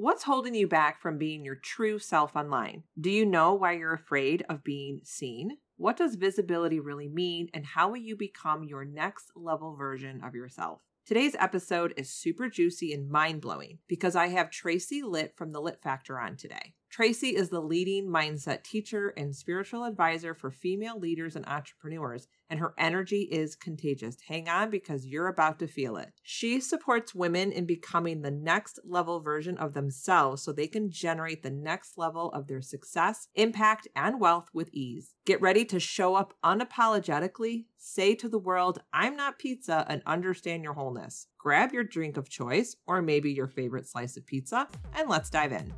What's holding you back from being your true self online? Do you know why you're afraid of being seen? What does visibility really mean, and how will you become your next level version of yourself? Today's episode is super juicy and mind blowing because I have Tracy Litt from the Litt Factor on today. Tracy is the leading mindset teacher and spiritual advisor for female leaders and entrepreneurs, and her energy is contagious. Hang on because you're about to feel it. She supports women in becoming the next level version of themselves so they can generate the next level of their success, impact, and wealth with ease. Get ready to show up unapologetically, say to the world, I'm not pizza, and understand your wholeness. Grab your drink of choice, or maybe your favorite slice of pizza, and let's dive in.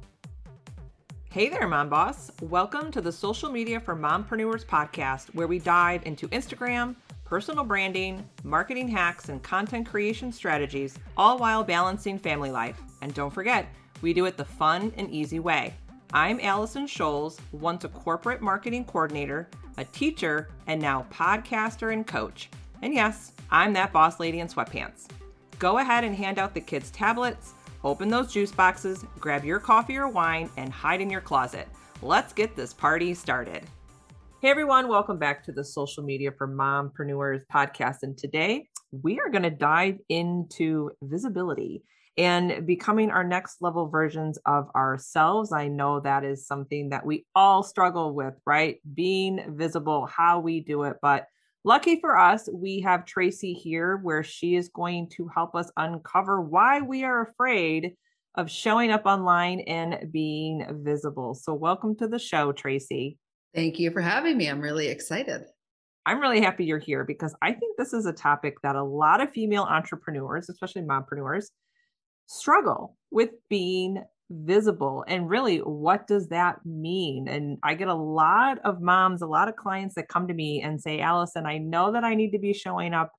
Hey there, Mom Boss. Welcome to the Social Media for Mompreneurs podcast, where we dive into Instagram, personal branding, marketing hacks, and content creation strategies, all while balancing family life. And don't forget, we do it the fun and easy way. I'm Allison Scholes, once a corporate marketing coordinator, a teacher, and now podcaster and coach. And yes, I'm that boss lady in sweatpants. Go ahead and hand out the kids' tablets Open those juice boxes, grab your coffee or wine, and hide in your closet. Let's get this party started. Hey everyone, welcome back to the Social Media for Mompreneurs podcast. And today we are going to dive into visibility and becoming our next level versions of ourselves. I know that is something that we all struggle with, right? Being visible, how we do it. But Lucky for us, we have Tracy here where she is going to help us uncover why we are afraid of showing up online and being visible. So, welcome to the show, Tracy. Thank you for having me. I'm really excited. I'm really happy you're here because I think this is a topic that a lot of female entrepreneurs, especially mompreneurs, struggle with being visible and really what does that mean? And i get a lot of moms a lot of clients that come to me and say allison i know that i need to be showing up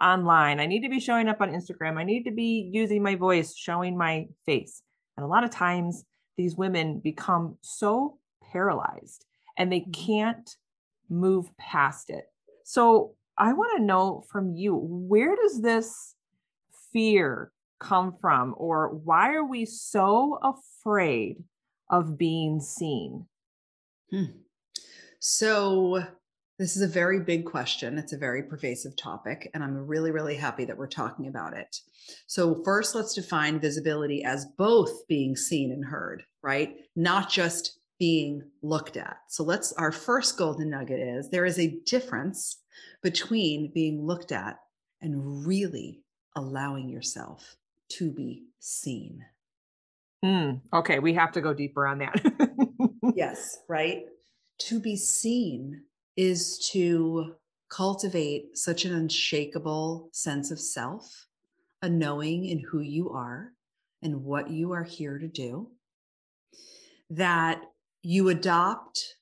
online. I need to be showing up on instagram. I need to be using my voice showing my face. And a lot of times these women become so paralyzed and they mm-hmm. can't move past it. So i want to know from you where does this fear come from? Or why are we so afraid of being seen? Hmm. so this is a very big question. It's a very pervasive topic and i'm really really happy that we're talking about it. So first let's define visibility as both being seen and heard right? Not just being looked at. So let's our first golden nugget is there is a difference between being looked at and really allowing yourself to be seen. Mm, okay, we have to go deeper on that. yes, right? To be seen is to cultivate such an unshakable sense of self, a knowing in who you are and what you are here to do, that you adopt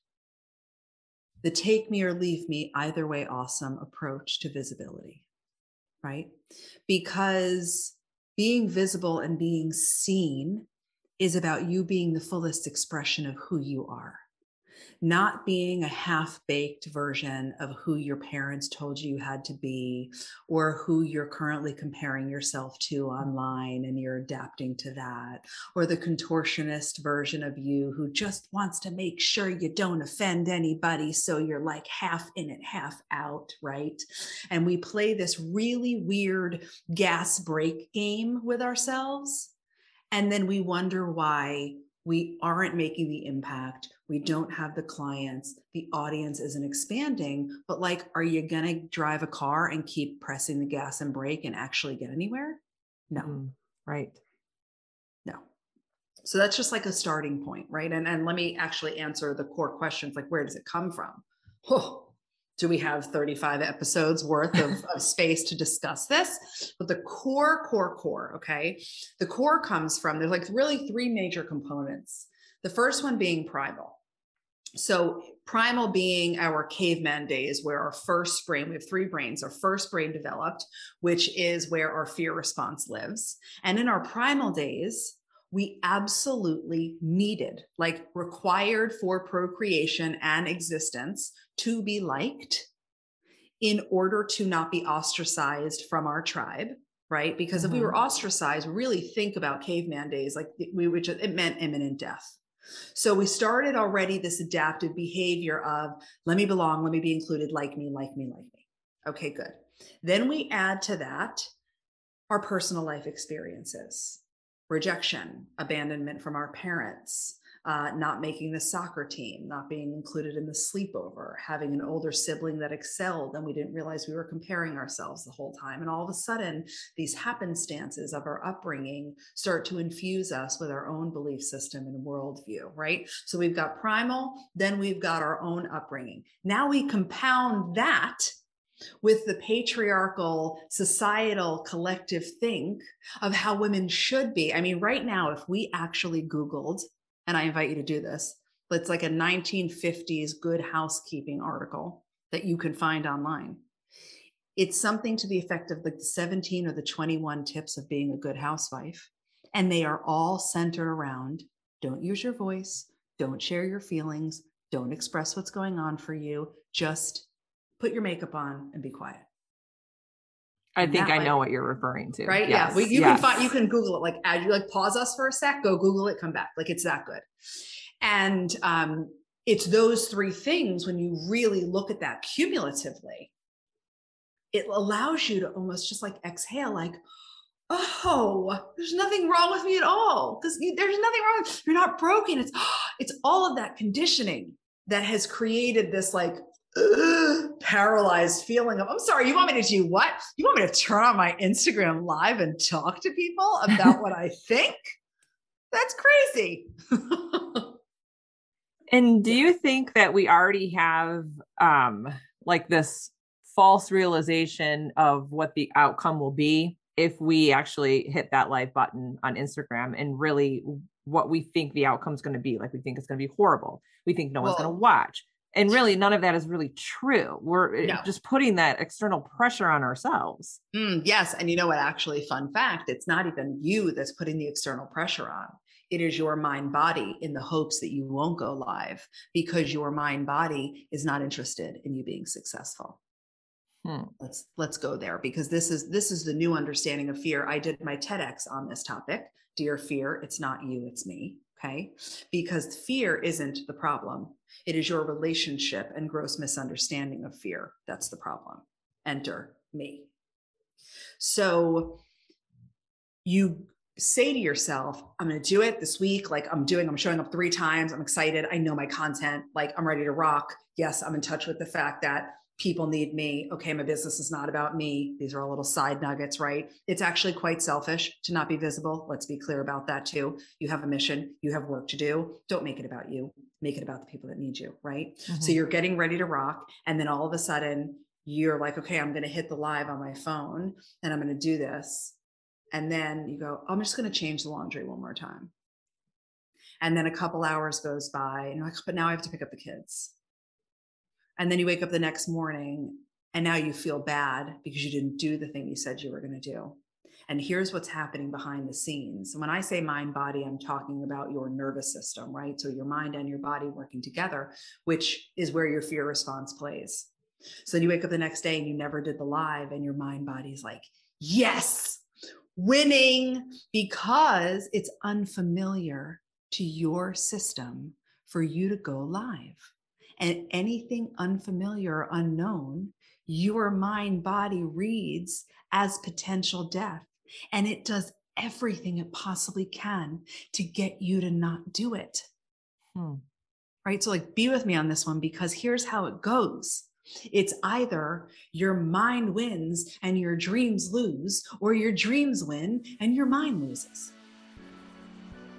the take me or leave me, either way, awesome approach to visibility, right? Because being visible and being seen is about you being the fullest expression of who you are not being a half baked version of who your parents told you you had to be or who you're currently comparing yourself to online and you're adapting to that, or the contortionist version of you who just wants to make sure you don't offend anybody. So you're like half in it, half out, right? And we play this really weird gas brake game with ourselves. And then we wonder why we aren't making the impact. We don't have the clients. The audience isn't expanding but like are you going to drive a car and keep pressing the gas and brake and actually get anywhere? No. Mm, right. No. So that's just like a starting point right? And and let me actually answer the core questions like where does it come from? Oh, do we have 35 episodes worth of, of, space to discuss this? But the core core core okay? The core comes from there's like really three major components. The first one being primal. So primal being our caveman days where our first brain we have three brains our first brain developed which is where our fear response lives. And in our primal days we absolutely needed like required for procreation and existence to be liked in order to not be ostracized from our tribe right? Because mm-hmm. if we were mm-hmm. ostracized, really think about caveman days, like we would just, it meant imminent death. So we started already this adaptive behavior of let me belong, let me be included, like me, like me, like me. Okay, good. Then we add to that our personal life experiences, rejection, abandonment from our parents, uh, not making the soccer team, not being included in the sleepover, having an older sibling that excelled, and we didn't realize we were comparing ourselves the whole time. And all of a sudden, these happenstances of our upbringing start to infuse us with our own belief system and worldview, right? So we've got primal, then we've got our own upbringing. Now we compound that with the patriarchal societal collective think of how women should be. I mean, right now, if we actually Googled and I invite you to do this. It's like a 1950s good housekeeping article that you can find online. It's something to the effect of like the 17 or the 21 tips of being a good housewife. And they are all centered around don't use your voice, don't share your feelings, don't express what's going on for you, just put your makeup on and be quiet. I think I way, know what you're referring to. Right? Yes. Yeah. Well, you yes. can find you can Google it. Like as you like pause us for a sec, go Google it, come back. Like it's that good. And um, it's those three things when you really look at that cumulatively, it allows you to almost just like exhale, like, oh, there's nothing wrong with me at all. Because there's nothing wrong. You're not broken. It's it's all of that conditioning that has created this like paralyzed feeling of, I'm sorry, you want me to do what? You want me to turn on my Instagram live and talk to people about what I think? That's crazy. and do you think that we already have um like this false realization of what the outcome will be if we actually hit that live button on Instagram and really what we think the outcome is going to be like we think it's going to be horrible we think no well, one's going to watch and really none of that is really true we're eh, no. just putting that external pressure on ourselves mm, yes and you know what actually fun fact it's not even you that's putting the external pressure on it is your mind body in the hopes that you won't go live because your mind body is not interested in you being successful hmm. let's let's go there because this is this is the new understanding of fear i did my tedx on this topic dear fear it's not you it's me Okay. Because fear isn't the problem. It is your relationship and gross misunderstanding of fear. That's the problem. Enter me. So you say to yourself, I'm going to do it this week. Like I'm doing, I'm showing up three times. I'm excited. I know my content. Like I'm ready to rock. Yes, I'm in touch with the fact that people need me. Okay, my business is not about me. These are all little side nuggets, right? It's actually quite selfish to not be visible. Let's be clear about that too. You have a mission, you have work to do. Don't make it about you, make it about the people that need you, right? Mm-hmm. So you're getting ready to rock. And then all of a sudden, you're like, okay, I'm going to hit the live on my phone and I'm going to do this. And then you go, I'm just going to change the laundry one more time. And then a couple hours goes by and you're like, but now I have to pick up the kids and then you wake up the next morning and now you feel bad because you didn't do the thing you said you were going to do. And here's what's happening behind the scenes. When I say mind body, I'm talking about your nervous system, right? So your mind and your body working together, which is where your fear response plays. So then you wake up the next day and you never did the live, and your mind body is like, yes, winning because it's unfamiliar to your system for you to go live and anything unfamiliar or unknown, your mind body reads as potential death. And it does everything it possibly can to get you to not do it. Hmm. Right. So, like, be with me on this one because here's how it goes. It's either your mind wins and your dreams lose, or your dreams win and your mind loses.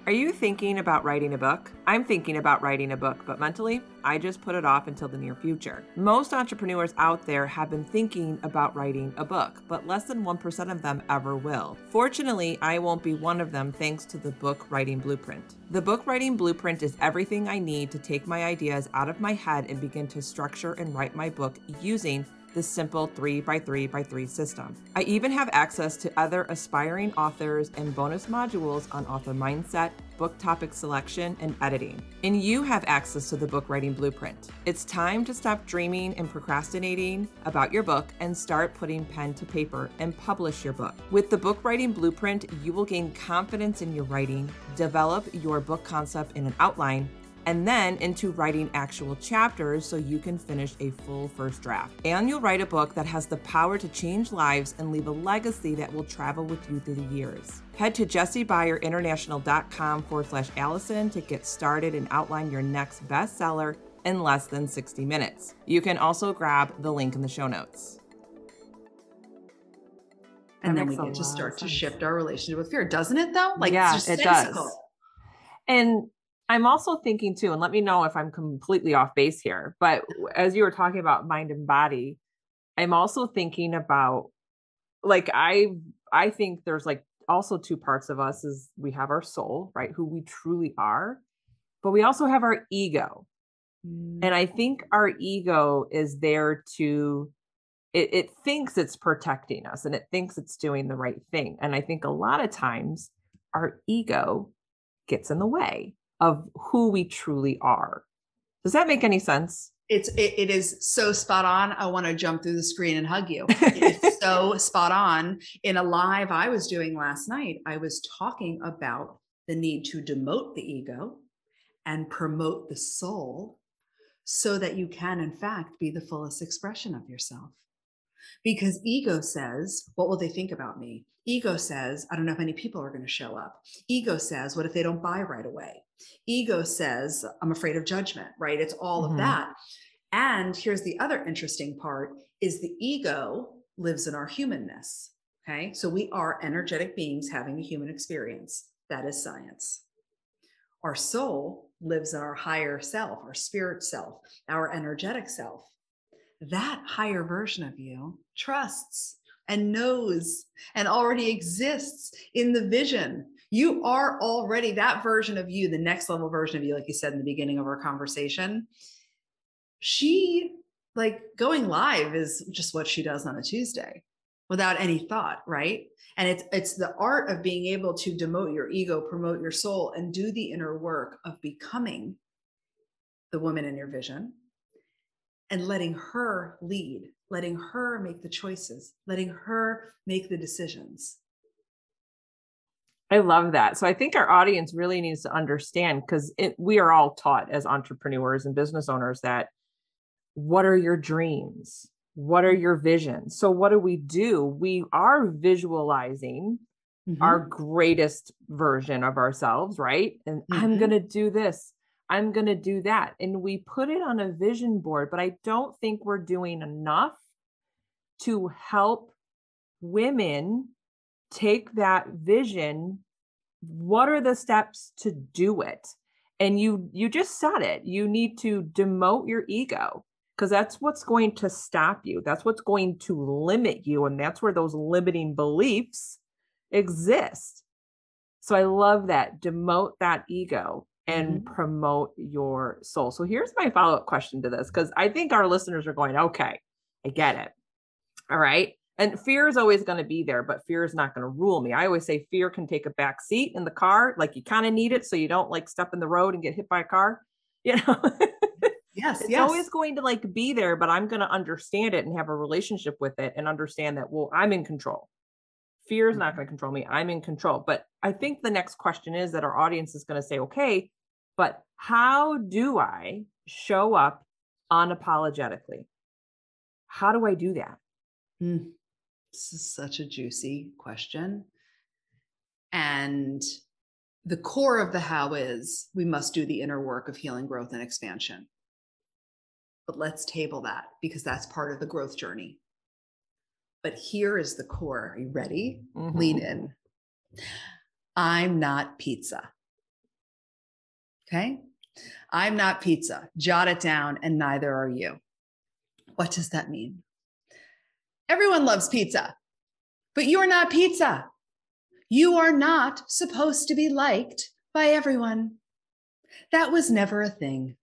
Are you thinking about writing a book? I'm thinking about writing a book, but mentally, I just put it off until the near future. Most entrepreneurs out there have been thinking about writing a book, but less than 1% of them ever will. Fortunately, I won't be one of them thanks to the book writing blueprint. The book writing blueprint is everything I need to take my ideas out of my head and begin to structure and write my book using the simple 3x3x3 system. I even have access to other aspiring authors and bonus modules on author mindset, book topic selection, and editing. And you have access to the book writing blueprint. It's time to stop dreaming and procrastinating about your book and start putting pen to paper and publish your book. With the book writing blueprint, you will gain confidence in your writing, develop your book concept in an outline, and then into writing actual chapters so you can finish a full first draft. And you'll write a book that has the power to change lives and leave a legacy that will travel with you through the years. Head to jessiebyerinternational.com forward slash Allison to get started and outline your next bestseller in less than 60 minutes. You can also grab the link in the show notes. And that then we get to start to shift our relationship with fear, doesn't it? Though, like, yeah, it does. And I'm also thinking too, and let me know if I'm completely off base here, but as you were talking about mind and body, I'm also thinking about like I I think there's like also two parts of us is we have our soul, right? Who we truly are, but we also have our ego. Mm. And I think our ego is there to it, it thinks it's protecting us and it thinks it's doing the right thing. And I think a lot of times our ego gets in the way of who we truly are. Does that make any sense? It's it, it is so spot on. I want to jump through the screen and hug you. It's so spot on. In a live I was doing last night, I was talking about the need to demote the ego and promote the soul so that you can in fact be the fullest expression of yourself. Because ego says, what will they think about me? Ego says, I don't know if any people are going to show up. Ego says, what if they don't buy right away? Ego says, I'm afraid of judgment, right? It's all mm-hmm. of that. And here's the other interesting part is the ego lives in our humanness. Okay. So we are energetic beings having a human experience. That is science. Our soul lives in our higher self, our spirit self, our energetic self. That higher version of you trusts and knows and already exists in the vision. You are already that version of you, the next level version of you, like you said in the beginning of our conversation. She, like going live, is just what she does on a Tuesday without any thought, right? And it's it's the art of being able to demote your ego, promote your soul, and do the inner work of becoming the woman in your vision and letting her lead, letting her make the choices, letting her make the decisions. I love that. So I think our audience really needs to understand because we are all taught as entrepreneurs and business owners that what are your dreams? What are your visions? So what do we do? We are visualizing mm-hmm. our greatest version of ourselves, right? And mm-hmm. I'm going to do this. I'm going to do that. And we put it on a vision board, but I don't think we're doing enough to help women take that vision. What are the steps to do it? And you you just said it. You need to demote your ego because that's what's going to stop you. That's what's going to limit you and that's where those limiting beliefs exist. So I love that. Demote that ego and mm-hmm. promote your soul. So here's my follow up question to this because I think our listeners are going, okay, I get it. All right. And fear is always going to be there, but fear is not going to rule me. I always say fear can take a back seat in the car. Like you kind of need it so you don't like step in the road and get hit by a car. You know? yes. It's yes. always going to like be there, but I'm going to understand it and have a relationship with it and understand that, well, I'm in control. Fear is not mm-hmm. going to control me. I'm in control. But I think the next question is that our audience is going to say, okay, but how do I show up unapologetically? How do I do that? Mm, this is such a juicy question. And the core of the how is we must do the inner work of healing, growth, and expansion. But let's table that because that's part of the growth journey. But here is the core. Are you ready? Mm-hmm. Lean in. I'm not pizza. Okay. I'm not pizza. Jot it down, and neither are you. What does that mean? Everyone loves pizza, but you're not pizza. You are not supposed to be liked by everyone. That was never a thing.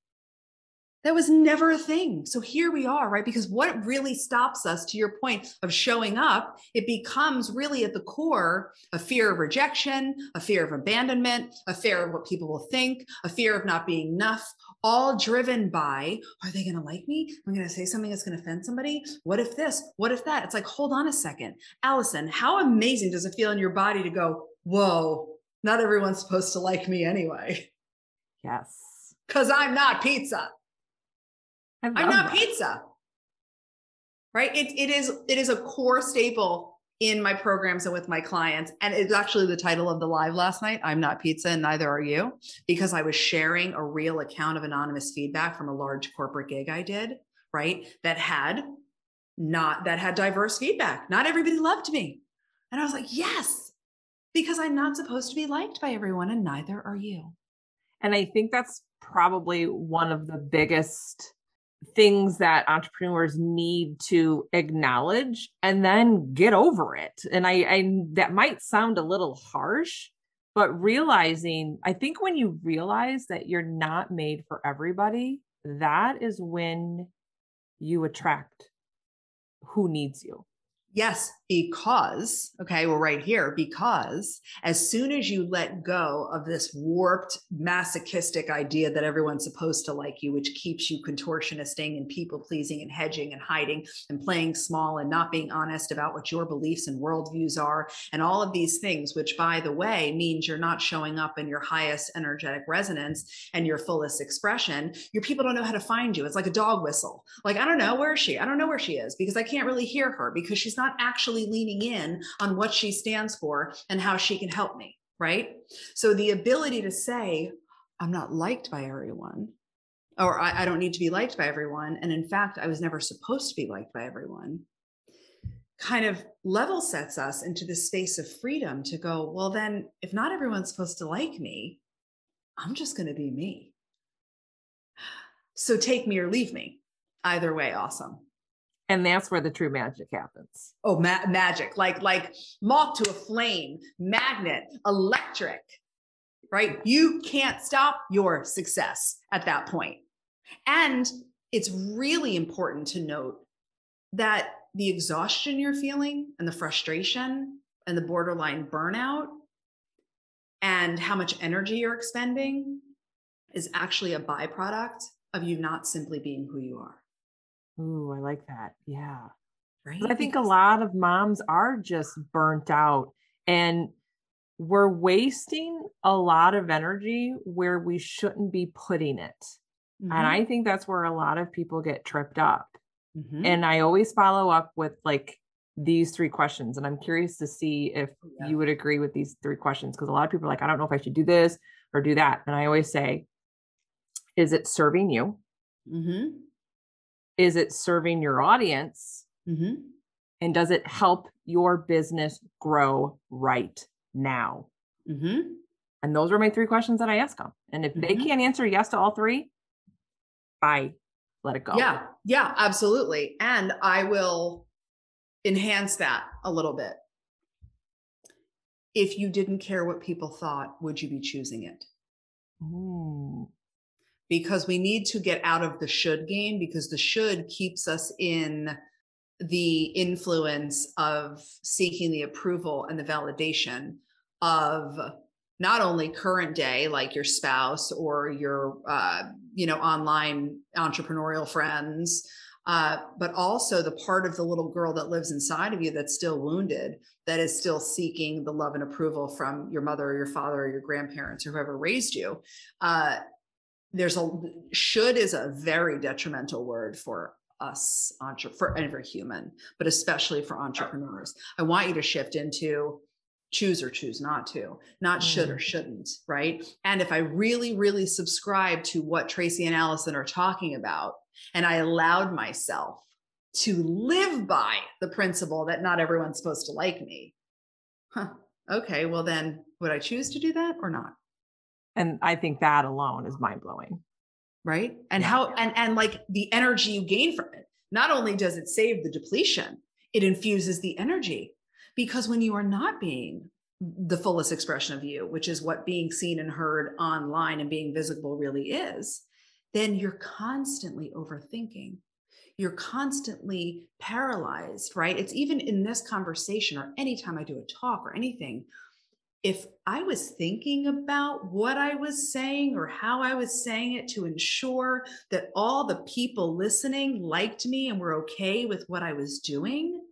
That was never a thing. So here we are, right? Because what really stops us, to your point of showing up, it becomes really at the core a fear of rejection, a fear of abandonment, a fear of what people will think, a fear of not being enough, all driven by are they going to like me? I'm going to say something that's going to offend somebody. What if this? What if that? It's like, hold on a second. Allison, how amazing does it feel in your body to go, whoa, not everyone's supposed to like me anyway? Yes. Because I'm not pizza. I'm not that. pizza. Right? It, it is it is a core staple in my programs and with my clients. And it's actually the title of the live last night. I'm not pizza and neither are you, because I was sharing a real account of anonymous feedback from a large corporate gig I did, right? That had not that had diverse feedback. Not everybody loved me. And I was like, yes, because I'm not supposed to be liked by everyone and neither are you. And I think that's probably one of the biggest things that entrepreneurs need to acknowledge and then get over it. And I, I that might sound a little harsh, but realizing, I think when you realize that you're not made for everybody, that is when you attract who needs you. Yes, because, okay, well, right here, because as soon as you let go of this warped, masochistic idea that everyone's supposed to like you, which keeps you contortionisting and people pleasing and hedging and hiding and playing small and not being honest about what your beliefs and worldviews are, and all of these things, which, by the way, means you're not showing up in your highest energetic resonance and your fullest expression, your people don't know how to find you. It's like a dog whistle. Like, I don't know, where is she? I don't know where she is because I can't really hear her because she's not not actually leaning in on what she stands for and how she can help me. Right. So the ability to say, I'm not liked by everyone, or I, I don't need to be liked by everyone. And in fact, I was never supposed to be liked by everyone kind of level sets us into the space of freedom to go, well, then if not everyone's supposed to like me, I'm just going to be me. So take me or leave me. Either way, awesome and that's where the true magic happens. Oh ma- magic like like moth to a flame magnet electric right? You can't stop your success at that point. point and it's really important to note that the exhaustion you're feeling and the frustration and the borderline burnout and how much energy you're expending is actually a byproduct of you not simply being who you are Ooh, I like that. Yeah. Right. I think because- a lot of moms are just burnt out and we're wasting a lot of energy where we shouldn't be putting it. Mm-hmm. And I think that's where a lot of people get tripped up. Mm-hmm. And I always follow up with like these three questions. And I'm curious to see if oh, yeah. you would agree with these three questions because a lot of people are like, I don't know if I should do this or do that. And I always say, is it serving you? Mm-hmm is it serving your audience? Mm-hmm. and does it help your business grow right now? Mm-hmm. and those are my three questions that i ask them and if mm-hmm. they can't answer yes to all three I let it go. Yeah. Yeah absolutely. And i will enhance that a little bit. If you didn't care what people thought would you be choosing it? Ooh because we need to get out of the should game because the should keeps us in the influence of seeking the approval and the validation of not only current day like your spouse or your uh, you know online entrepreneurial friends uh, but also the part of the little girl that lives inside of you that's still wounded that is still seeking the love and approval from your mother or your father or your grandparents or whoever raised you uh, there's a should is a very detrimental word for us entre- for every human but especially for entrepreneurs. I want you to shift into choose or choose not to not should or mm. shouldn't right? And if i really really subscribe to what tracy and allison are talking about and i allowed myself to live by the principle that not everyone's supposed to like me huh okay well then would i choose to do that or not and i think that alone is mind blowing right and yeah. how and and like the energy you gain from it not only does it save the depletion it infuses the energy because when you are not being the fullest expression of you which is what being seen and heard online and being visible really is then you're constantly overthinking. You're constantly paralyzed, right? It's even in this conversation or anytime I do a talk or anything, if I was thinking about what I was saying or how I was saying it to ensure that all the people listening liked me and were okay with what I was doing,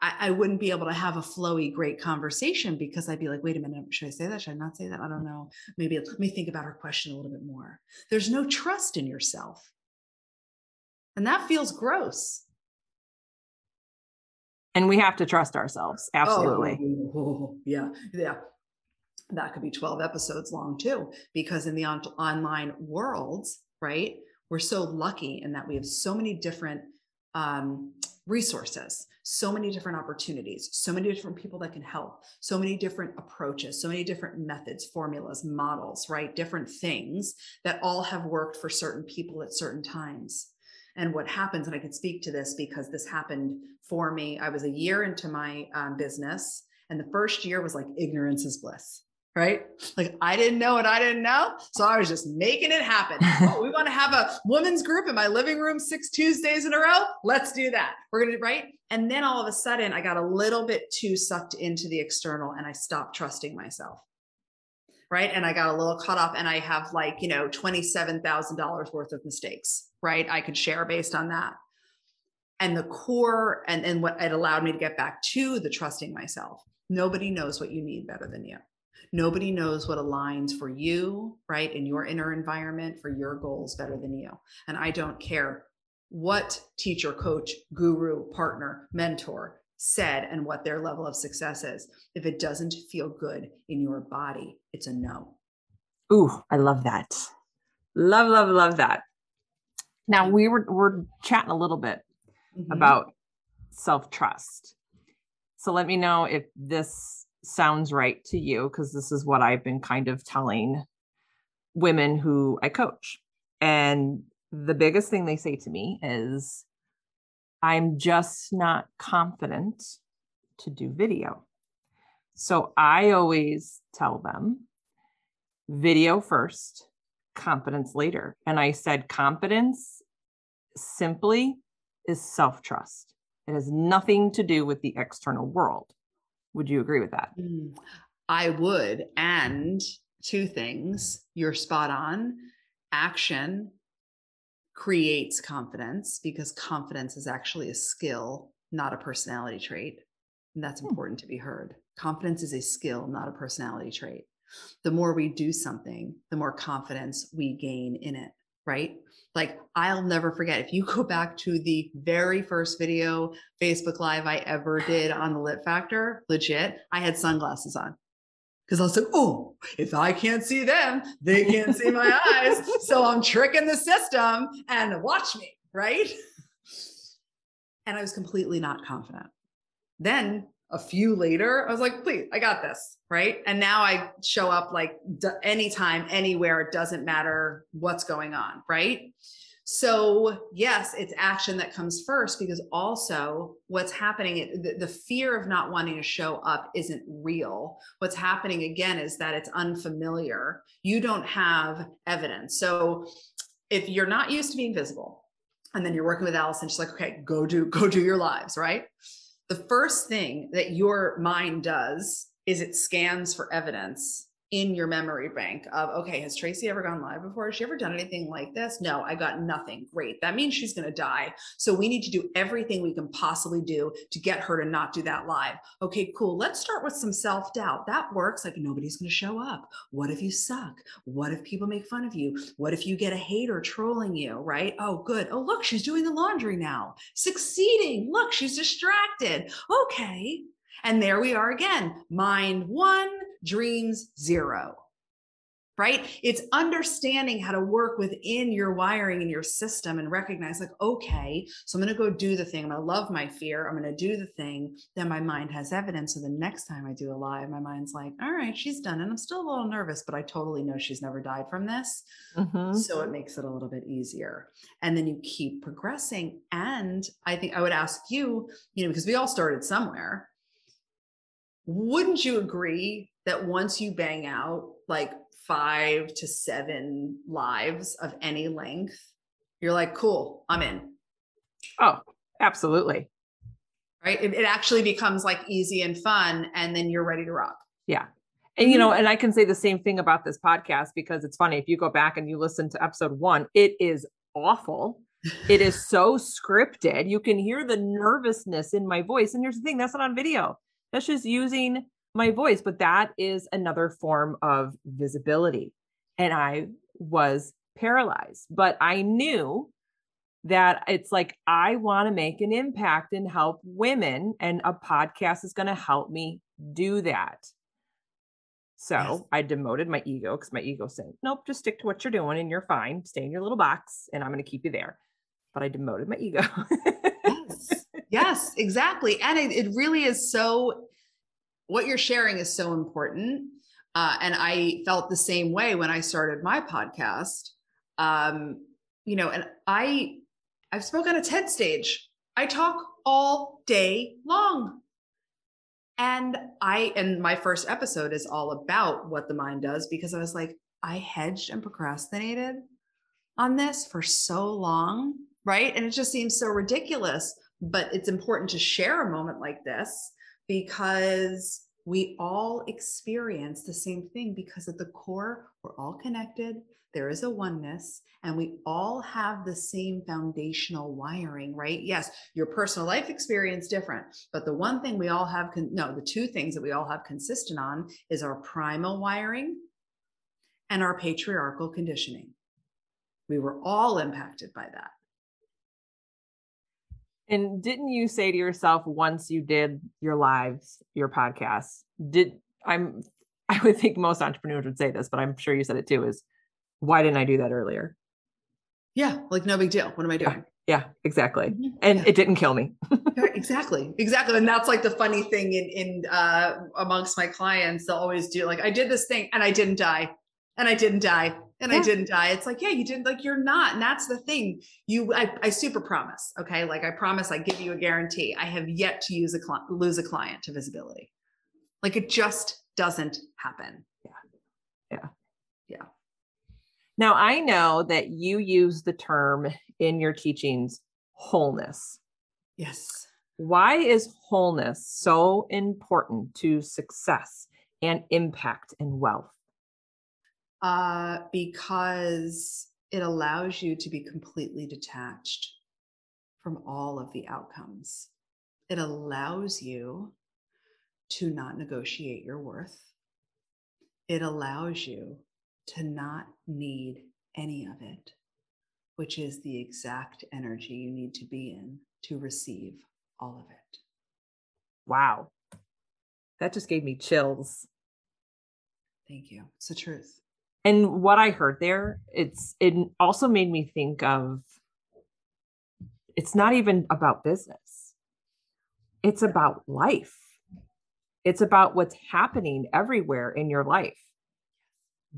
I, I, wouldn't be able to have a flowy, great conversation because I'd be like, wait a minute, should I say that? Should I not say that? I don't know. Maybe let me think about her question a little bit more. There's no trust in yourself. And that feels gross. And we have to trust ourselves. Absolutely. Oh, yeah. Yeah. That could be 12 episodes long too, because in the on- online worlds, right, we're so lucky in that we have so many different um, resources, so many different opportunities, so many different people that can help, so many different approaches, so many different methods, formulas, models, right? Different things that all have worked for certain people at certain times. And what happens, and I can speak to this because this happened for me. I was a year into my um, business, and the first year was like ignorance is bliss right? Like I didn't know what I didn't know. So I was just making it happen. oh, we want to have a women's group in my living room six Tuesdays in a row. Let's do that. We're going to, right? And then all of a sudden I got a little bit too sucked into the external and I stopped trusting myself. Right. And I got a little caught up and I have like, you know, $27,000 worth of mistakes, right? I could share based on that. And the core and, and what it allowed me to get back to the trusting myself. Nobody knows what you need better than you. Nobody knows what aligns for you, right, in your inner environment for your goals better than you. And I don't care what teacher, coach, guru, partner, mentor said and what their level of success is. If it doesn't feel good in your body, it's a no. Ooh, I love that. Love, love, love that. Now we were we're chatting a little bit mm-hmm. about self-trust. So let me know if this sounds right to you because this is what I've been kind of telling women who I coach. And the biggest thing they say to me is, I'm just not confident to do video. So I always tell them video first, confidence later. And I said, confidence simply is self trust. It has nothing to do with the external world. Would you agree with that? Mm, I would. And two things you're spot on. Action creates confidence because confidence is actually a skill, not a personality trait. And that's hmm. important to be heard. Confidence is a skill, not a personality trait. The more we do something, the more confidence we gain in it, right? Like I'll never forget if you go back to the very first video Facebook Live I ever did on the Litt Factor, legit, I had sunglasses on. Because I was like, oh, if I can't see them, they can't see my eyes. So I'm tricking the system and watch me, right? And I was completely not confident. Then a few later, I was like, please, I got this. Right. And now I show up like d- anytime, anywhere. It doesn't matter what's going on. Right. So, yes, it's action that comes first because also what's happening, the, the, fear of not wanting to show up isn't real. What's happening again is that it's unfamiliar. You don't have evidence. So, if you're not used to being visible, and then you're working with Allison, she's like, okay, go do, go do your lives, right? The first thing that your mind does is it scans for evidence in your memory bank of okay has tracy ever gone live before? Has she ever done anything like this? No i got nothing. Great. That means she's going to die. So we need to do everything we can possibly do to get her to not do that live. Okay cool. Let's start with some self-doubt. That works. Like nobody's going to show up. What if you suck? What if people make fun of you? What if you get a hater trolling you right? Oh good. Oh look she's doing the laundry now. Succeeding. Look she's distracted. Okay and there we are again mind one dreams zero right? It's understanding how to work within your wiring and your system and recognize, like, okay, so I'm going to go do the thing. I'm going to love my fear. I'm going to do the thing. Then my mind has evidence. So the next time I do a live, my mind's like, all right, she's done. And I'm still a little nervous, but I totally know she's never died from this. Mm-hmm. So it makes it a little bit easier. And then you keep progressing. And I think I would ask you, you know, because we all started somewhere. Wouldn't you agree that once you bang out like five to seven lives of any length, you're like, cool, I'm in. Oh, absolutely. Right. It, it actually becomes like easy and fun, and then you're ready to rock. Yeah. And you know, Mm-hmm. and I can say the same thing about this podcast because it's funny. If you go back and you listen to episode one, it is awful. It is so scripted. You can hear the nervousness in my voice. And here's the thing that's not on video, that's just using my voice. But that is another form of visibility. And I was paralyzed, but I knew that it's like, I want to make an impact and help women, and a podcast is going to help me do that. So Yes. I demoted my ego because my ego said, nope, just stick to what you're doing and you're fine. Stay in your little box and I'm going to keep you there. But I demoted my ego. Yes. Yes, exactly. And it, it really is so, what you're sharing is so important. Uh, and I felt the same way when I started my podcast. Um, you know, and I, I've spoken on a TED stage. I talk all day long. And I, and my first episode is all about what the mind does because I was like, I hedged and procrastinated on this for so long, right? And it just seems so ridiculous. But it's important to share a moment like this because we all experience the same thing because at the core, we're all connected. There is a oneness, and we all have the same foundational wiring, right? Yes, your personal life experience different, but the one thing we all have, con- no, the two things that we all have consistent on is our primal wiring and our patriarchal conditioning. We were all impacted by that. And didn't you say to yourself once you did your lives, your podcasts, did I'm I would think most entrepreneurs would say this, but I'm sure you said it too, is why didn't I do that earlier? Yeah, like no big deal. What am I doing? Yeah, exactly. Mhm. And Yeah. it didn't kill me. Exactly exactly and that's like the funny thing in in uh amongst my clients they'll always do like i did this thing and i didn't die and i didn't die and i didn't die it's like yeah you didn't like you're not and that's the thing you i, I super promise okay like i promise i give you a guarantee i have yet to use a cli- lose a client to visibility like it just doesn't happen Yeah. Yeah. Yeah. Now I know that you use the term in your teachings wholeness. yes Why is wholeness so important to success and impact and wealth? Uh because it allows you to be completely detached from all of the outcomes. It allows you to not negotiate your worth. It allows you to not need any of it, which is the exact energy you need to be in to receive all of it. Wow. That just gave me chills. Thank you. It's the truth. And what I heard there, it's it also made me think of it's not even about business. It's about life. It's about what's happening everywhere in your life.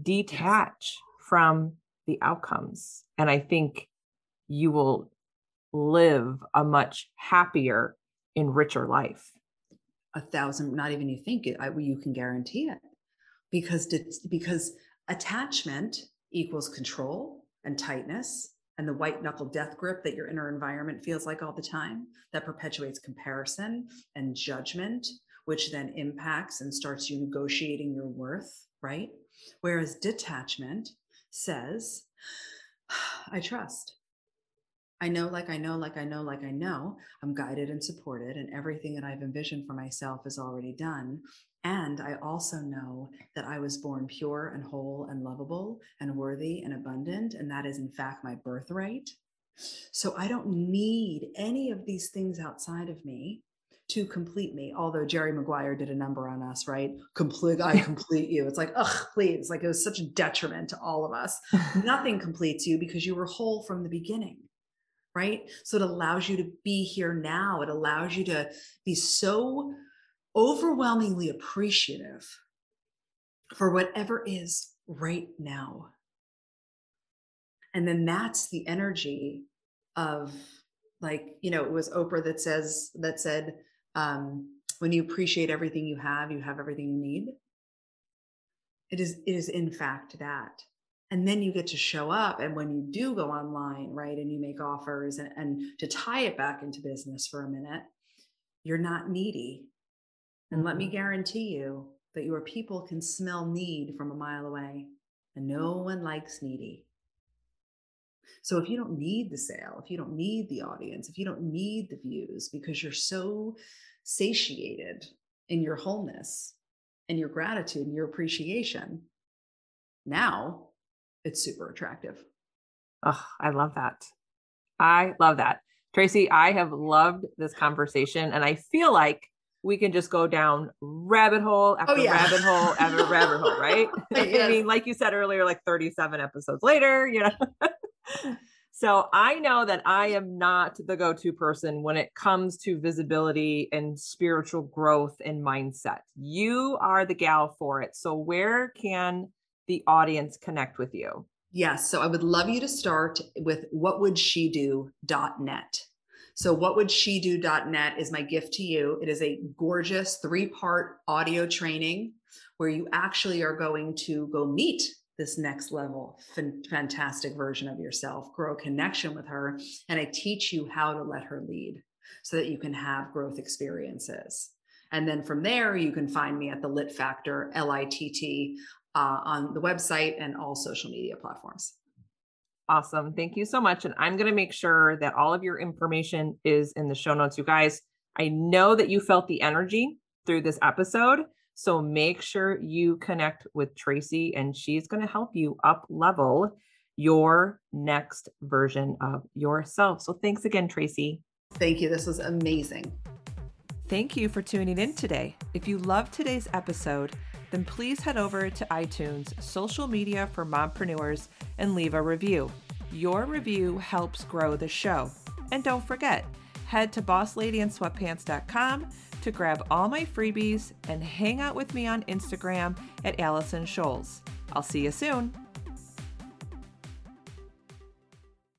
Detach from the outcomes. And I think you will live a much happier and richer life. a thousand not even you think it I, you can guarantee it because it's because attachment equals control and tightness and the white knuckle death grip that your inner environment feels like all the time that perpetuates comparison and judgment which then impacts and starts you negotiating your worth right? Whereas detachment says i trust I know, like I know, like I know, like I know, I'm guided and supported, and everything that I've envisioned for myself is already done. And I also know that I was born pure and whole and lovable and worthy and abundant. And that is, in fact, my birthright. So I don't need any of these things outside of me to complete me. Although Jerry Maguire did a number on us, right? Complete, I complete you. It's like, ugh, please. Like it was such a detriment to all of us. Nothing completes you because you were whole from the beginning right? So it allows you to be here now. It allows you to be so overwhelmingly appreciative for whatever is right now. And then that's the energy of like, you know, it was Oprah that says, that said, um, when you appreciate everything you have, you have everything you need. It is, it is in fact that. And then you get to show up. And when you do go online, right, and you make offers and, and to tie it back into business for a minute, you're not needy. And let me Mm-hmm. guarantee you that your people can smell need from a mile away. And no one likes needy. So if you don't need the sale, if you don't need the audience, if you don't need the views because you're so satiated in your wholeness and your gratitude and your appreciation, now it's super attractive. Oh, I love that. I love that. Tracy, I have loved this conversation and I feel like we can just go down rabbit hole oh, after Oh, yeah. rabbit hole after rabbit hole, right? I mean, like you said earlier, like 37 episodes later, you know. so I know that I am not the go to person when it comes to visibility and spiritual growth and mindset. You are the gal for it. So, where can the audience connect with you? Yes. So I would love you to start with what would she. So what would she is my gift to you. It is a gorgeous three part audio training where you actually are going to go meet this next level fan- fantastic version of yourself, grow connection with her. And I teach you how to let her lead so that you can have growth experiences. And then from there, you can find me at the Litt Factor, L I T T, uh, on the website and all social media platforms. Awesome. Thank you so much. And I'm going to make sure that all of your information is in the show notes. You guys, I know that you felt the energy through this episode. So make sure you connect with Tracy and she's going to help you up level your next version of yourself. So thanks again, Tracy. Thank you. This was amazing. Thank you for tuning in today. If you loved today's episode, then please head over to iTunes, social media for mompreneurs, and leave a review. Your review helps grow the show. And don't forget, head to bossladyandsweatpants.com to grab all my freebies and hang out with me on Instagram at Allison Scholes. I'll see you soon.